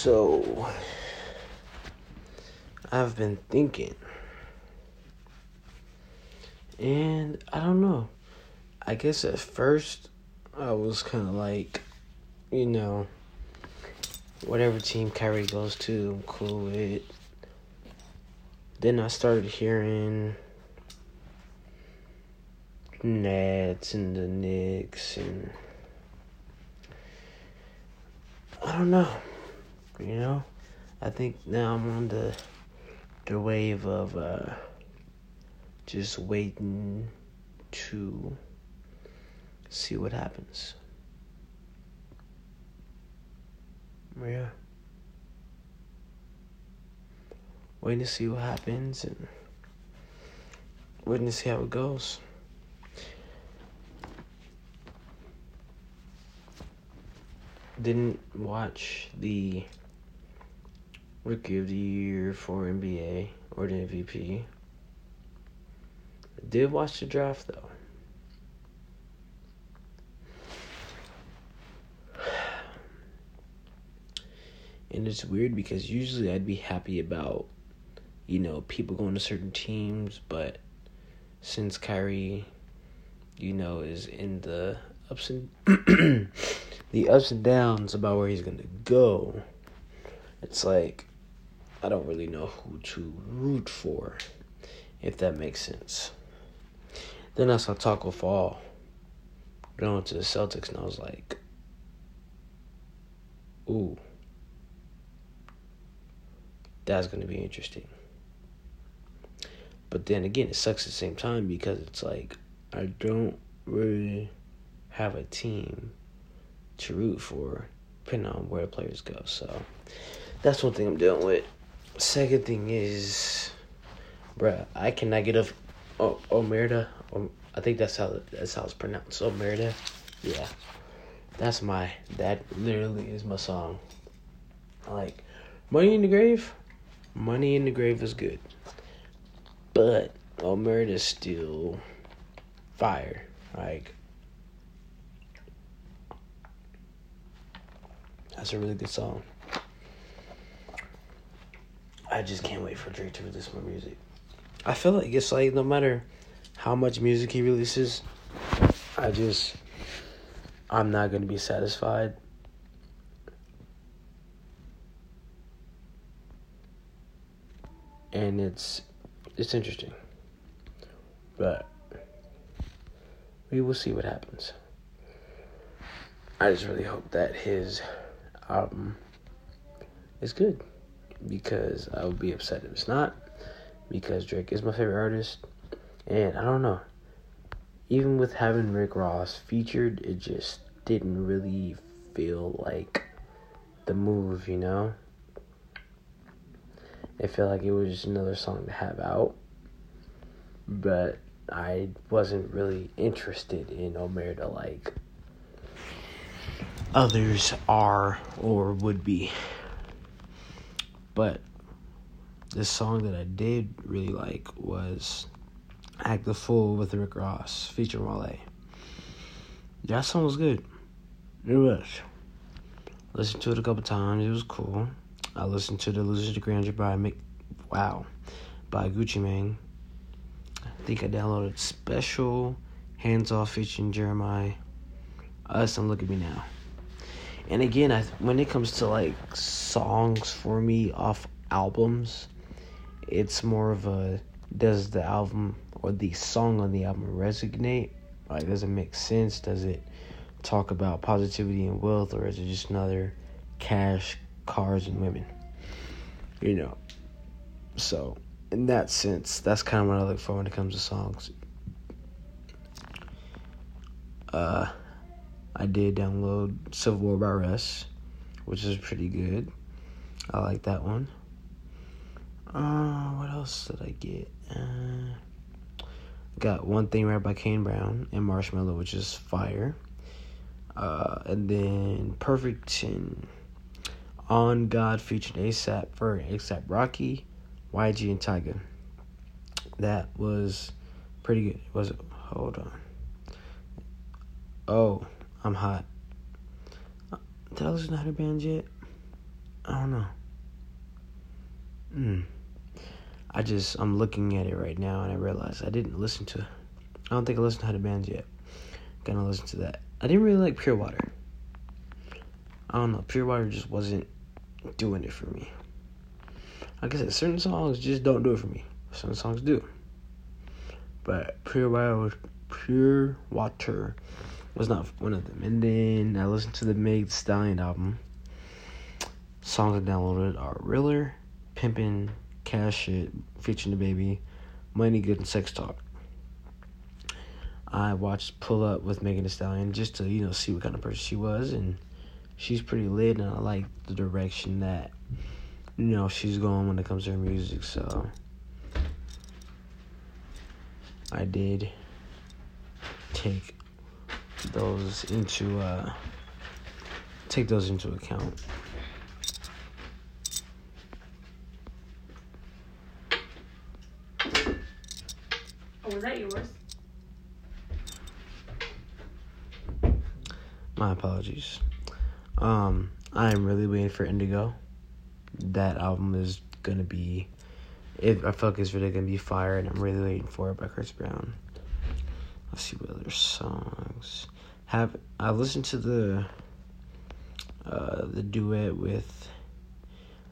So, I've been thinking. And I don't know. I guess at first I was kind of like, you know, whatever team Kyrie goes to, I'm cool with. Then I started hearing Nets and the Knicks and I don't know. You know, I think now I'm on the the wave of uh, just waiting to see what happens. Yeah. Waiting to see what happens and waiting to see how it goes. Didn't watch the Rookie of the Year for NBA or the MVP. I did watch the draft though. And it's weird because usually I'd be happy about, you know, people going to certain teams, but since Kyrie, you know, is in the ups and the ups and downs about where he's gonna go, it's like I don't really know who to root for, if that makes sense. Then I saw Tacko Fall going to the Celtics, and I was like, ooh that's going to be interesting. But then again, it sucks at the same time because it's like I don't really have a team to root for, depending on where the players go. So that's one thing I'm dealing with. Second thing is, bruh, I cannot get off oh, Omerta. Oh, I think that's how that's how it's pronounced. Omerta. Yeah, that's my that literally is my song. Like, money in the grave. Money in the Grave is good. But Omerta is still fire. Like that's a really good song. I just can't wait for Drake to release more music. I feel like it's like no matter how much music he releases, I just I'm not gonna be satisfied and it's it's interesting. But we will see what happens. I just really hope that his album is good because I would be upset if it's not because Drake is my favorite artist and I don't know. Even with having Rick Ross featured, it just didn't really feel like the move, you know? It felt like it was just another song to have out. But I wasn't really interested in Omerta like others are or would be. But this song that I did really like was Act the Fool with Rick Ross featuring Wale. That song was good. It was. Listened to it a couple times. It was cool. I listened to the to Grandeur by Mick, wow, by Gucci Mane. I think I downloaded Special, Hands Off featuring Jeremiah. Us, and Look at Me Now. And again, I when it comes to like songs for me off albums, it's more of a does the album or the song on the album resonate? Like, does it make sense? Does it talk about positivity and wealth, or is it just another cash cars and women. You know. So, in that sense, that's kind of what I look for when it comes to songs. Uh, I did download Civil War by Russ, which is pretty good. I like that one. Uh, what else did I get? Uh, got One Thing Right by Kane Brown and Marshmello, which is fire. Uh, and then Perfect and on God featured ASAP for ASAP Rocky, YG, and Tyga. That was pretty good. Was it? Hold on. Oh, I'm hot. Did I listen to her band yet? I don't know. Hmm. I just I'm looking at it right now and I realize I didn't listen to. I don't think I listened to the bands yet. Gonna listen to that. I didn't really like Pure Water. I don't know. Pure Water just wasn't doing it for me. Like I said, certain songs just don't do it for me. Some songs do. But Pure Water Pure Water was not one of them. And then I listened to the Meg Stallion album. Songs I downloaded are Realer, Pimpin', Cash Shit, featuring DaBaby, Money Good, and Sex Talk. I watched Pull Up with Megan Thee Stallion just to, you know, see what kind of person she was. And she's pretty lit, and I like the direction that, you know, she's going when it comes to her music. So I did take those into uh take those into account. Oh, was that yours? My apologies. Um, I am really waiting for Indigo. That album is gonna be. If I feel like it's really gonna be fire, and I'm really waiting for it by Chris Brown. Let's see what other songs have. I listened to the uh, the duet with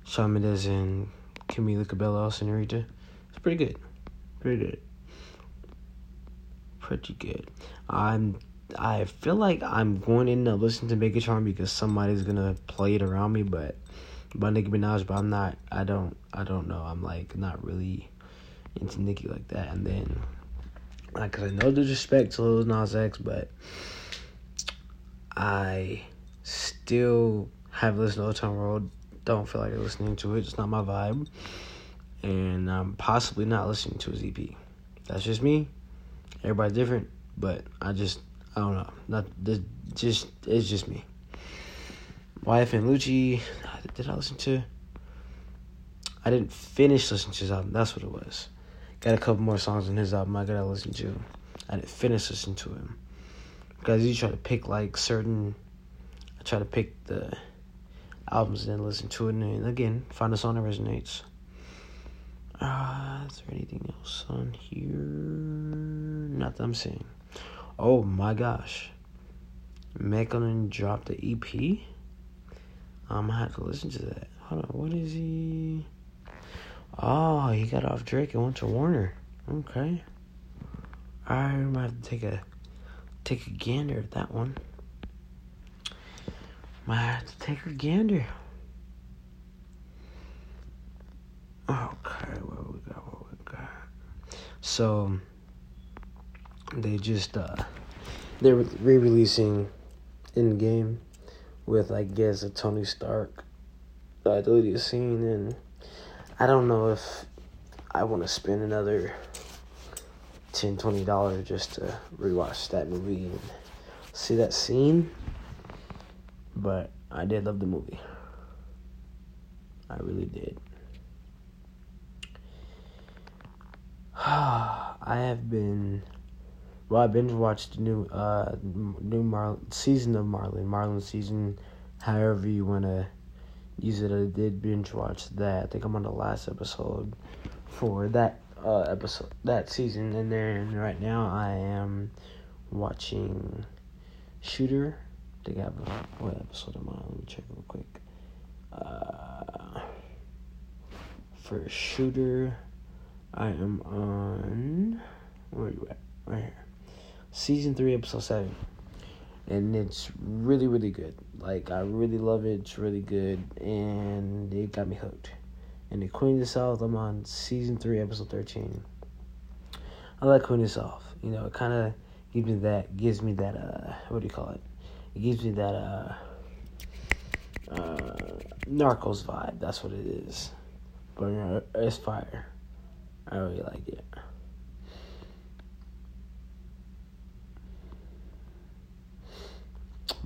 Shawn Mendes and Camila Cabello, Senorita. It's pretty good. Pretty good. Pretty good. I'm I feel like I'm going in to listen to Megatron because somebody's gonna play it around me, but by Nicki Minaj, but I'm not. I don't. I don't know. I'm like not really into Nicki like that. And then, like, I know disrespect to Lil Nas X, but I still have listened to Old Town Road. Don't feel like listening to it. It's not my vibe, and I'm possibly not listening to his EP. That's just me. Everybody different, but I just I don't know. Not this, just it's just me. YFN Lucci, did I listen to? I didn't finish listening to his album. That's what it was. Got a couple more songs on his album I gotta listen to. I didn't finish listening to him because you try to pick like certain. I try to pick the albums and then listen to it, and again find a song that resonates. Uh, is there anything else on here? Not that I'm seeing. Oh my gosh. Megalyn dropped the EP? I'm gonna have to listen to that. Hold on, what is he? Oh, he got off Drake and went to Warner. Okay. I might have to take a take a gander at that one. Might have to take a gander. Okay, what we got? What we got? So they just uh they're re-releasing Endgame with I guess a Tony Stark uh, deleted scene and I don't know if I want to spend another 10 20 dollars just to rewatch that movie and see that scene but I did love the movie. I really did. I have been well, I binge watched the new uh new Mar season of Marlon, Marlon season, however you wanna use it. I did binge watch that. I think I'm on the last episode for that uh episode that season, and then right now I am watching Shooter. I think I have a, what episode am I? Let me check real quick. Uh, for Shooter, I am on. Where are you at? Right here season three, episode seven, and it's really, really good. Like I really love it. It's really good, and it got me hooked. And the Queen of the South, I'm on season three, episode thirteen. I like Queen of the South. You know, it kind of gives me that, gives me that. Uh, what do you call it? It gives me that. Uh, uh, Narcos vibe. That's what it is. But it's fire. I really like it.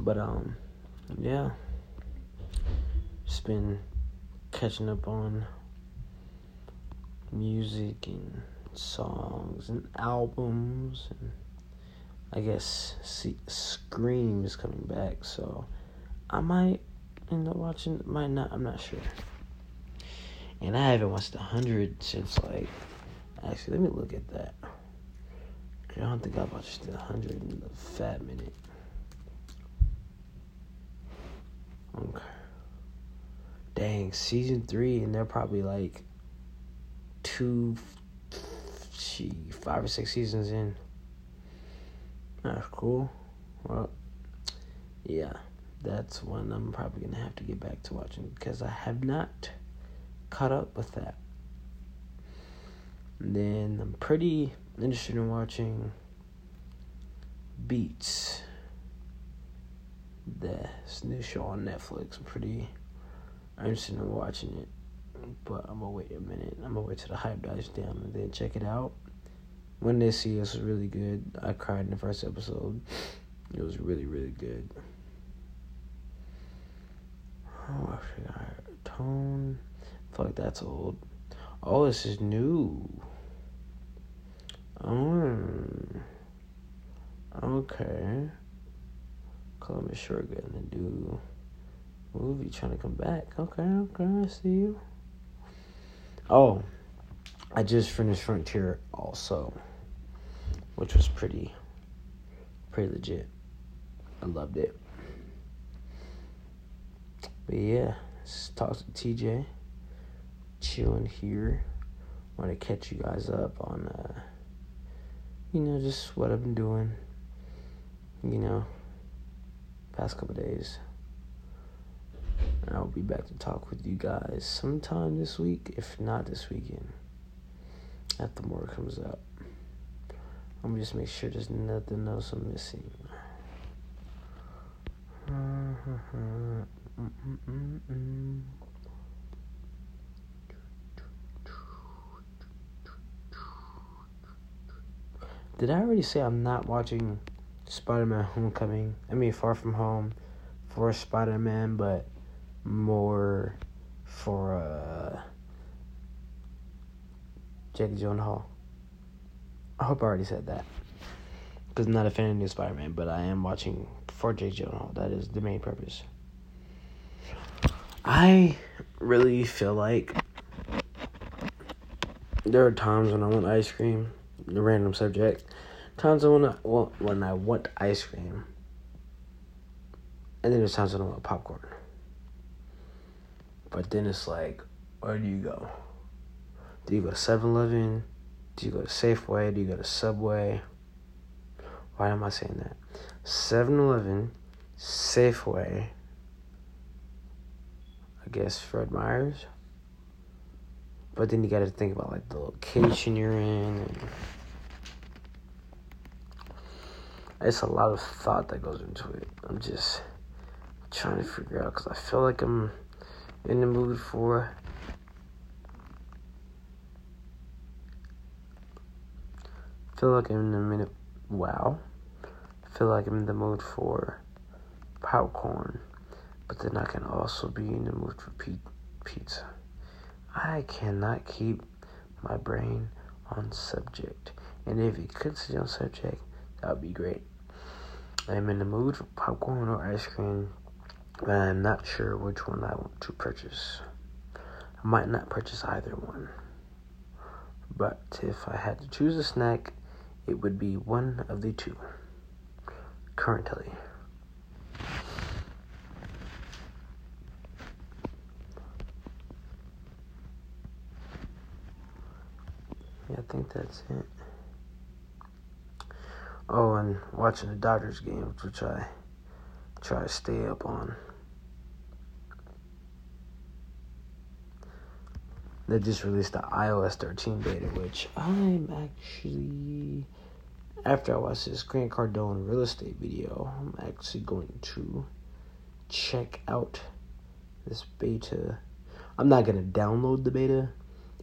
But um, yeah, just been catching up on music and songs and albums and I guess see, Scream is coming back, so I might end up watching. Might not. I'm not sure. And I haven't watched a Hundred since like. Actually, let me look at that. I don't think I've watched a Hundred in a fat minute. Okay. Dang, season three, and they're probably like two, she five or six seasons in. That's cool. Well, yeah, that's one I'm probably gonna have to get back to watching because I have not caught up with that. And then I'm pretty interested in watching Beats. This new show on Netflix. I'm pretty interested in watching it. But I'm gonna wait a minute. I'm gonna wait till the hype dies down and then check it out. When they see was really good. I cried in the first episode. It was really, really good. Oh, I forgot. Tone. I feel like that's old. Oh, this is new. Oh. Okay. Columbus Short getting to do movie trying to come back. Okay, okay, I see you. Oh, I just finished Frontier also, which was pretty, pretty legit. I loved it. But yeah, talk to TJ. Chilling here. Want to catch you guys up on, uh, you know, just what I've been doing. You know, past couple days. I'll be back to talk with you guys sometime this week, if not this weekend. After more comes out. I'm just make sure there's nothing else I'm missing. Did I already say I'm not watching Spider Man Homecoming? I mean, Far From Home for Spider Man, but more for uh, Jake Gyllenhaal. I hope I already said that. Because I'm not a fan of new Spider Man, but I am watching for Jake Gyllenhaal. That is the main purpose. I really feel like there are times when I want ice cream, the random subject. Times when I want when I want ice cream, and then there's times when I want popcorn. But then it's like, where do you go? Do you go to 7 Eleven? Do you go to Safeway? Do you go to Subway? Why am I saying that? 7 Eleven, Safeway, I guess Fred Meyer's. But then you gotta think about like the location you're in. And it's a lot of thought that goes into it. I'm just trying to figure out because I feel like I'm in the mood for feel like I'm in the minute wow. I feel like I'm in the mood for popcorn, but then I can also be in the mood for pe- pizza. I cannot keep my brain on subject, and if it could stay on subject, that would be great. I'm in the mood for popcorn or ice cream but I'm not sure which one I want to purchase. I might not purchase either one. But if I had to choose a snack, it would be one of the two. Currently. Yeah, I think that's it. Oh, and watching the Dodgers games, which I try to stay up on. They just released the iOS 13 beta, which I'm actually, after I watch this Grant Cardone real estate video, I'm actually going to check out this beta. I'm not gonna download the beta,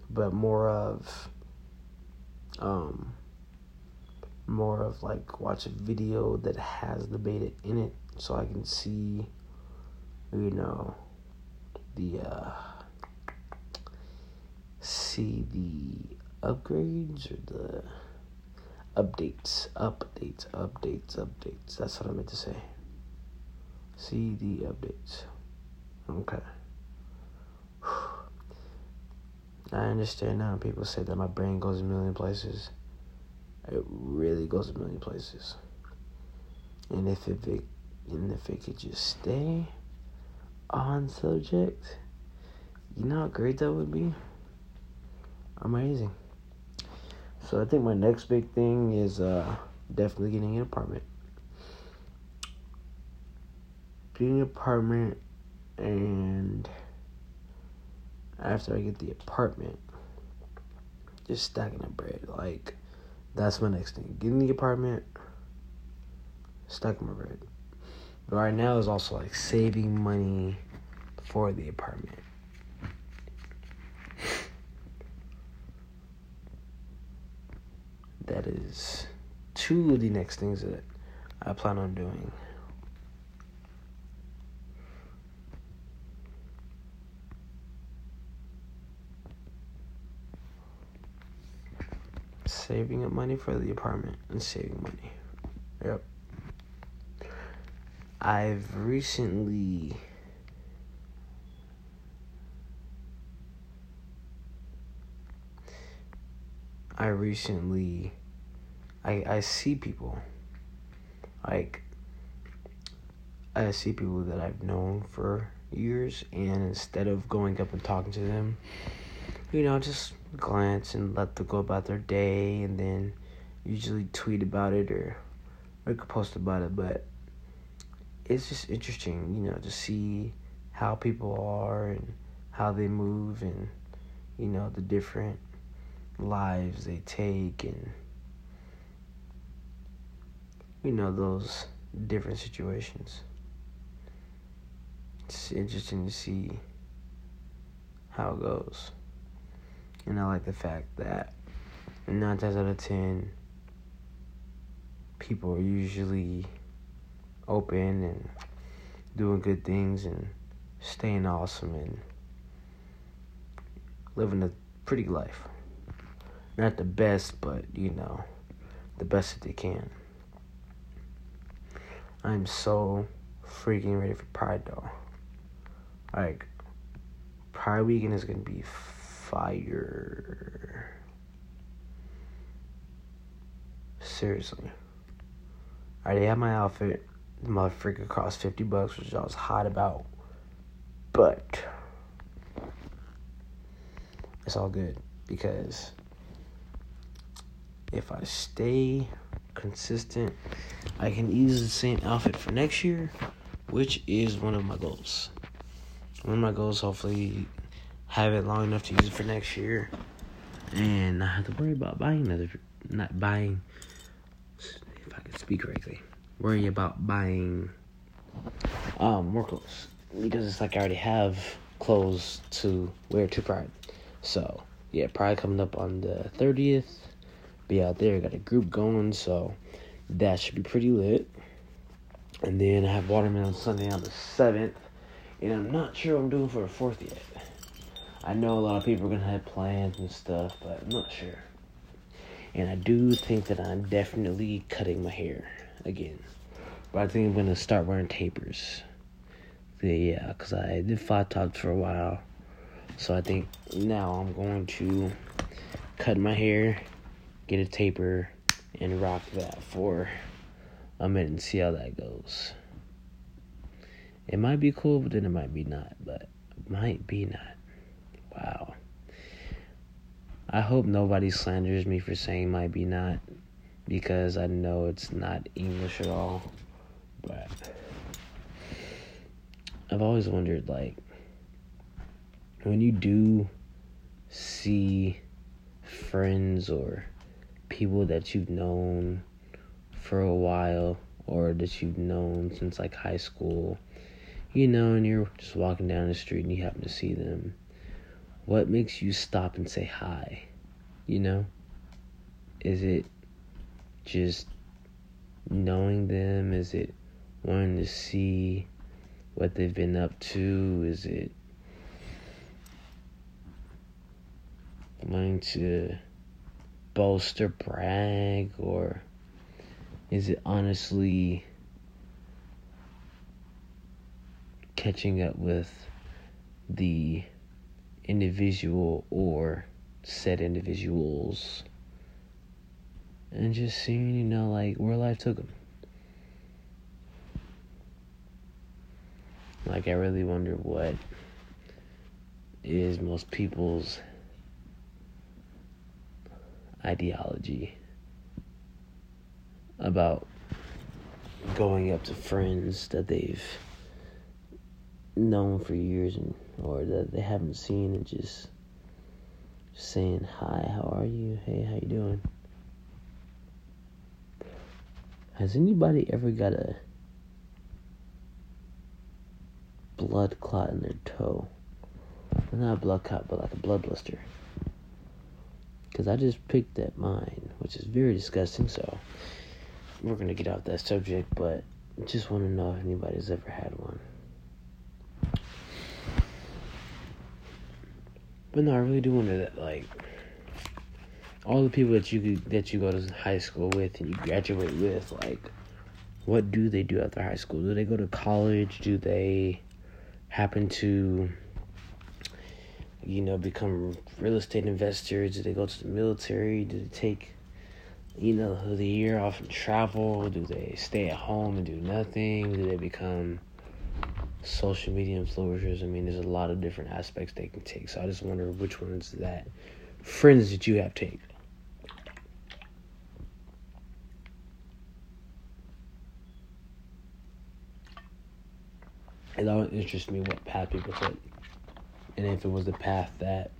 but more of, um, more of like watch a video that has the beta in it so I can see, you know, the, uh, see the upgrades or the updates, updates, updates, updates. That's what I meant to say. See the updates. Okay. I understand now. People say that my brain goes a million places. It really goes a million places. And if it, and if it could just stay on subject, you know how great that would be. Amazing. So I think my next big thing is uh, definitely getting an apartment. Getting an apartment and after I get the apartment, just stacking the bread. Like, that's my next thing. Getting the apartment, stuck in my bread. But right now is also like saving money for the apartment. That is two of the next things that I plan on doing. Saving up money for the apartment and saving money. Yep. I've recently I recently I I see people like I see people that I've known for years and instead of going up and talking to them you know, just glance and let them go about their day and then usually tweet about it or make a post about it. But it's just interesting, you know, to see how people are and how they move and, you know, the different lives they take and, you know, those different situations. It's interesting to see how it goes. And I like the fact that nine times out of ten, people are usually open and doing good things and staying awesome and living a pretty life. Not the best, but you know, the best that they can. I'm so freaking ready for Pride though. Like, Pride weekend is gonna be fire. Seriously. I already have my outfit. The motherfucker cost 50 bucks, which I was hot about. But it's all good because if I stay consistent, I can use the same outfit for next year, which is one of my goals. One of my goals, hopefully, have it long enough to use it for next year, and not have to worry about buying another, not buying. If I can speak correctly, worry about buying um more clothes because it's like I already have clothes to wear to Pride. So yeah, Pride coming up on the thirtieth. Be out there, got a group going, so that should be pretty lit. And then I have Watermelon Sunday on the seventh, and I'm not sure I'm doing for the fourth yet. I know a lot of people are gonna have plans and stuff, but I'm not sure. And I do think that I'm definitely cutting my hair again. But I think I'm gonna start wearing tapers. Yeah, cause I did flat tops for a while, so I think now I'm going to cut my hair, get a taper, and rock that for a minute and see how that goes. It might be cool, but then it might be not. But might be not. Wow. I hope nobody slanders me for saying might be not because I know it's not English at all. But I've always wondered like when you do see friends or people that you've known for a while or that you've known since like high school, you know, and you're just walking down the street and you happen to see them what makes you stop and say hi? You know? Is it just knowing them? Is it wanting to see what they've been up to? Is it wanting to boast or brag? Or is it honestly catching up with the individual or said individuals and just seeing, you know, like where life took them. Like, I really wonder what is most people's ideology about going up to friends that they've known for years and or that they haven't seen and just saying hi how are you? Hey how you doing? Has anybody ever got a blood clot in their toe? Not a blood clot but like a blood blister. Because i just picked at mine which is very disgusting so we're gonna get off that subject but just want to know if anybody's ever had one But no, I really do wonder that like all the people that you that you go to high school with and you graduate with, like, what do they do after high school? Do they go to college? Do they happen to, you know, become real estate investors? Do they go to the military? Do they take, you know, the year off and travel? Do they stay at home and do nothing? Do they become social media influencers. I mean, there's a lot of different aspects they can take. So I just wonder which ones that friends that you have take. It always interests me what path people take, and if it was the path that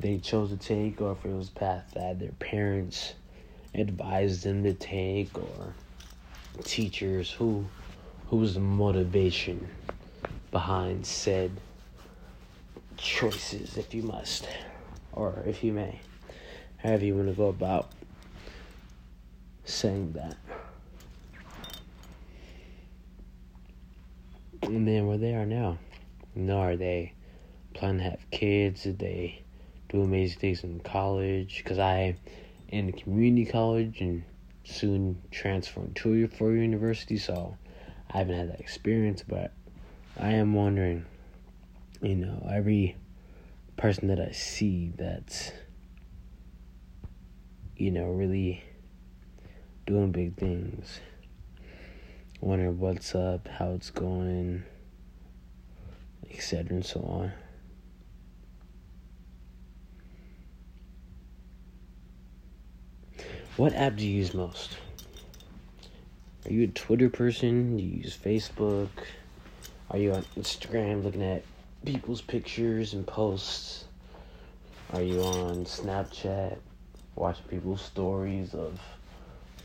they chose to take, or if it was the path that their parents advised them to take, or teachers who who was the motivation behind said choices, if you must, or if you may, however you want to go about saying that. And then where they are now. No, are they planning to have kids? Did they do amazing things in college? Because I am in community college and soon transferring to a four year university, so I haven't had that experience, but I am wondering, you know, every person that I see that's, you know, really doing big things, wondering what's up, how it's going, etc., and so on. What app do you use most? Are you a Twitter person? Do you use Facebook? Are you on Instagram looking at people's pictures and posts? Are you on Snapchat watching people's stories of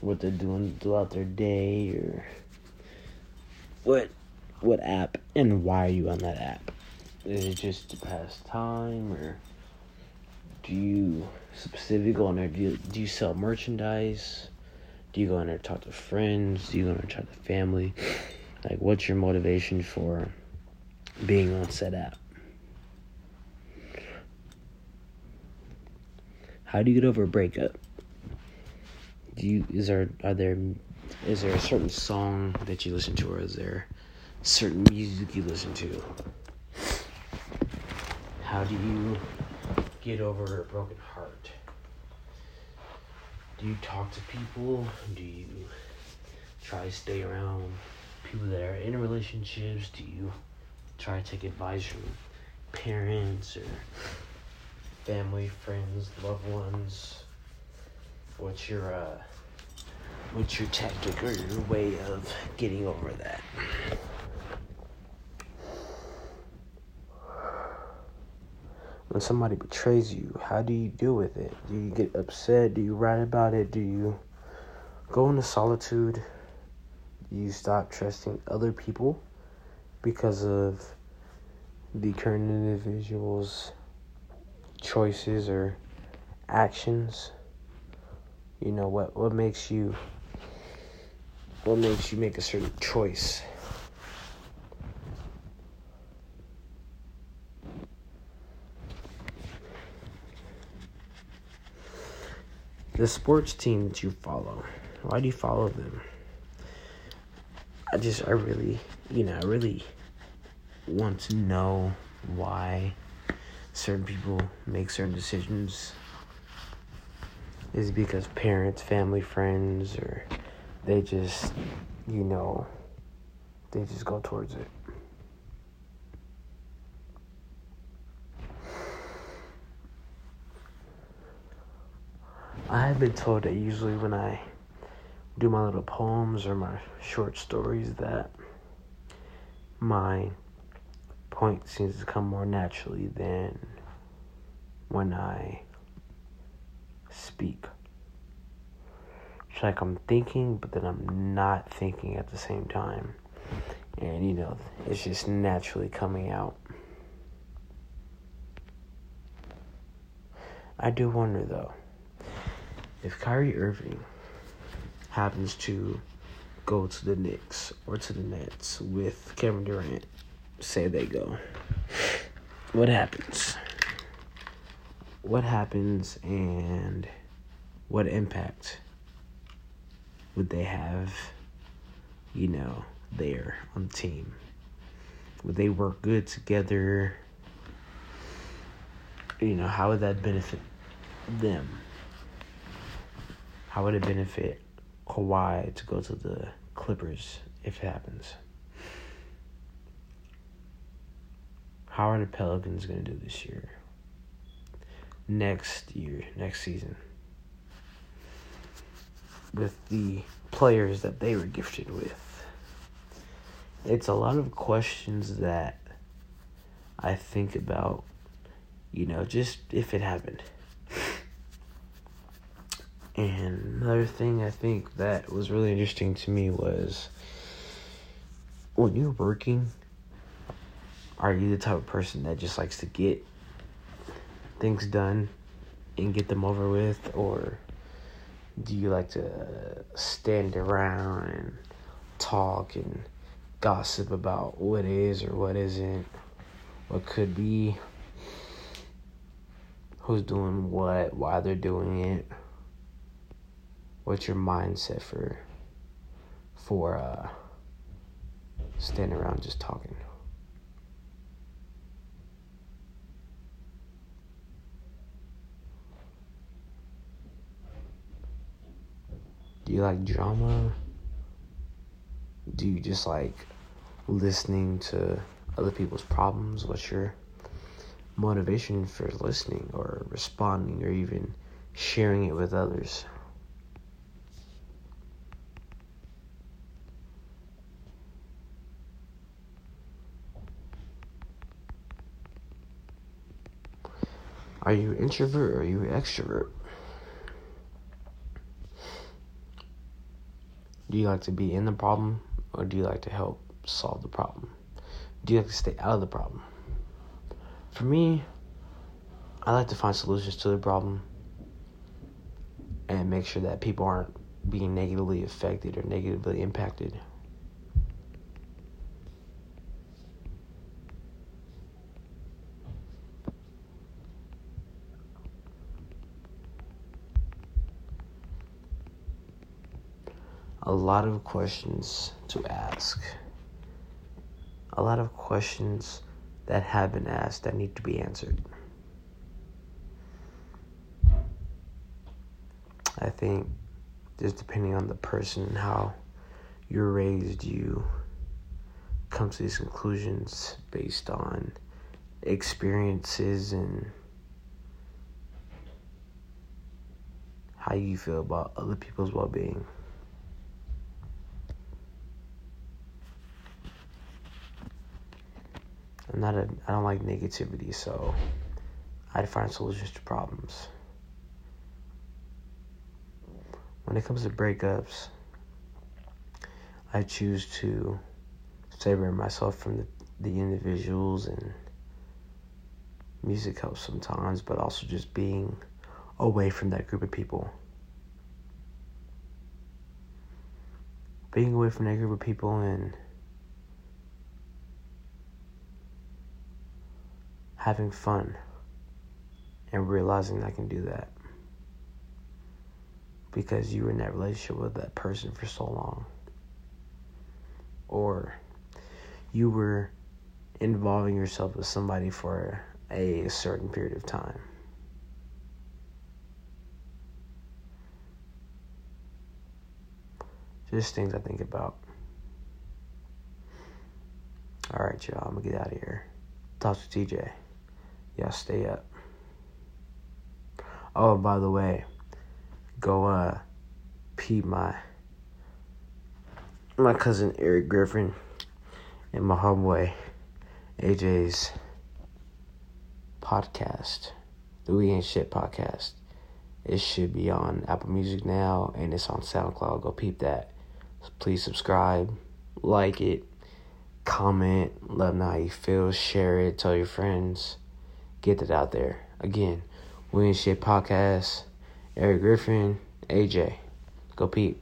what they're doing throughout their day or what what app and why are you on that app? Is it just to pass time or do you specifically go on there? Do you, do you sell merchandise? Do you go in there talk to friends? Do you go in there talk to family? Like, what's your motivation for being on set app? How do you get over a breakup? Do you is there are there is there a certain song that you listen to, or is there certain music you listen to? How do you get over a broken? Do you talk to people? Do you try to stay around people that are in relationships? Do you try to take advice from parents or family, friends, loved ones? What's your uh, what's your tactic or your way of getting over that? When somebody betrays you, how do you deal with it? Do you get upset? Do you write about it? Do you go into solitude? Do you stop trusting other people because of the current individual's choices or actions? You know what what makes you what makes you make a certain choice? The sports team that you follow. Why do you follow them? I just, I really, you know, I really want to know why certain people make certain decisions is because parents, family, friends, or they just, you know, they just go towards it. I have been told that usually when I do my little poems or my short stories that my point seems to come more naturally than when I speak. It's like I'm thinking, but then I'm not thinking at the same time. And, you know, it's just naturally coming out. I do wonder, though, if Kyrie Irving happens to go to the Knicks or to the Nets with Kevin Durant, say they go, what happens? What happens and what impact would they have, you know, there on the team? Would they work good together? You know, how would that benefit them? How would it benefit Kawhi to go to the Clippers if it happens? How are the Pelicans going to do this year? Next year, next season? With the players that they were gifted with. It's a lot of questions that I think about, you know, just if it happened. And another thing I think that was really interesting to me was when you're working, are you the type of person that just likes to get things done and get them over with? Or do you like to stand around and talk and gossip about what is or what isn't, what could be, who's doing what, why they're doing it? What's your mindset for for uh standing around just talking? Do you like drama? Do you just like listening to other people's problems? What's your motivation for listening or responding or even sharing it with others Are you introvert or are you extrovert? Do you like to be in the problem or do you like to help solve the problem? Do you like to stay out of the problem? For me, I like to find solutions to the problem and make sure that people aren't being negatively affected or negatively impacted. a lot of questions to ask. A lot of questions that have been asked that need to be answered. I think just depending on the person and how you're raised, you come to these conclusions based on experiences and how you feel about other people's well being. I'm not a I don't like negativity, so I find solutions to problems. When it comes to breakups, I choose to separate myself from the, the individuals and music helps sometimes, but also just being away from that group of people. Being away from that group of people and having fun and realizing I can do that because you were in that relationship with that person for so long. Or you were involving yourself with somebody for a certain period of time. Just things I think about. Alright, y'all, I'm gonna get out of here. Talk to TJ. Y'all stay up. Oh, by the way, go uh peep my my cousin Eric Griffin and my homeboy AJ's podcast, the We Ain't Shit podcast. It should be on Apple Music now and it's on SoundCloud. Go peep that. Please subscribe, like it, comment, let them know how you feel, share it, tell your friends, get it out there. Again, We Ain't Shit podcast, Eric Griffin, AJ. Go peep.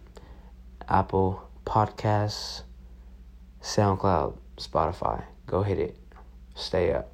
Apple Podcasts, SoundCloud, Spotify. Go hit it. Stay up.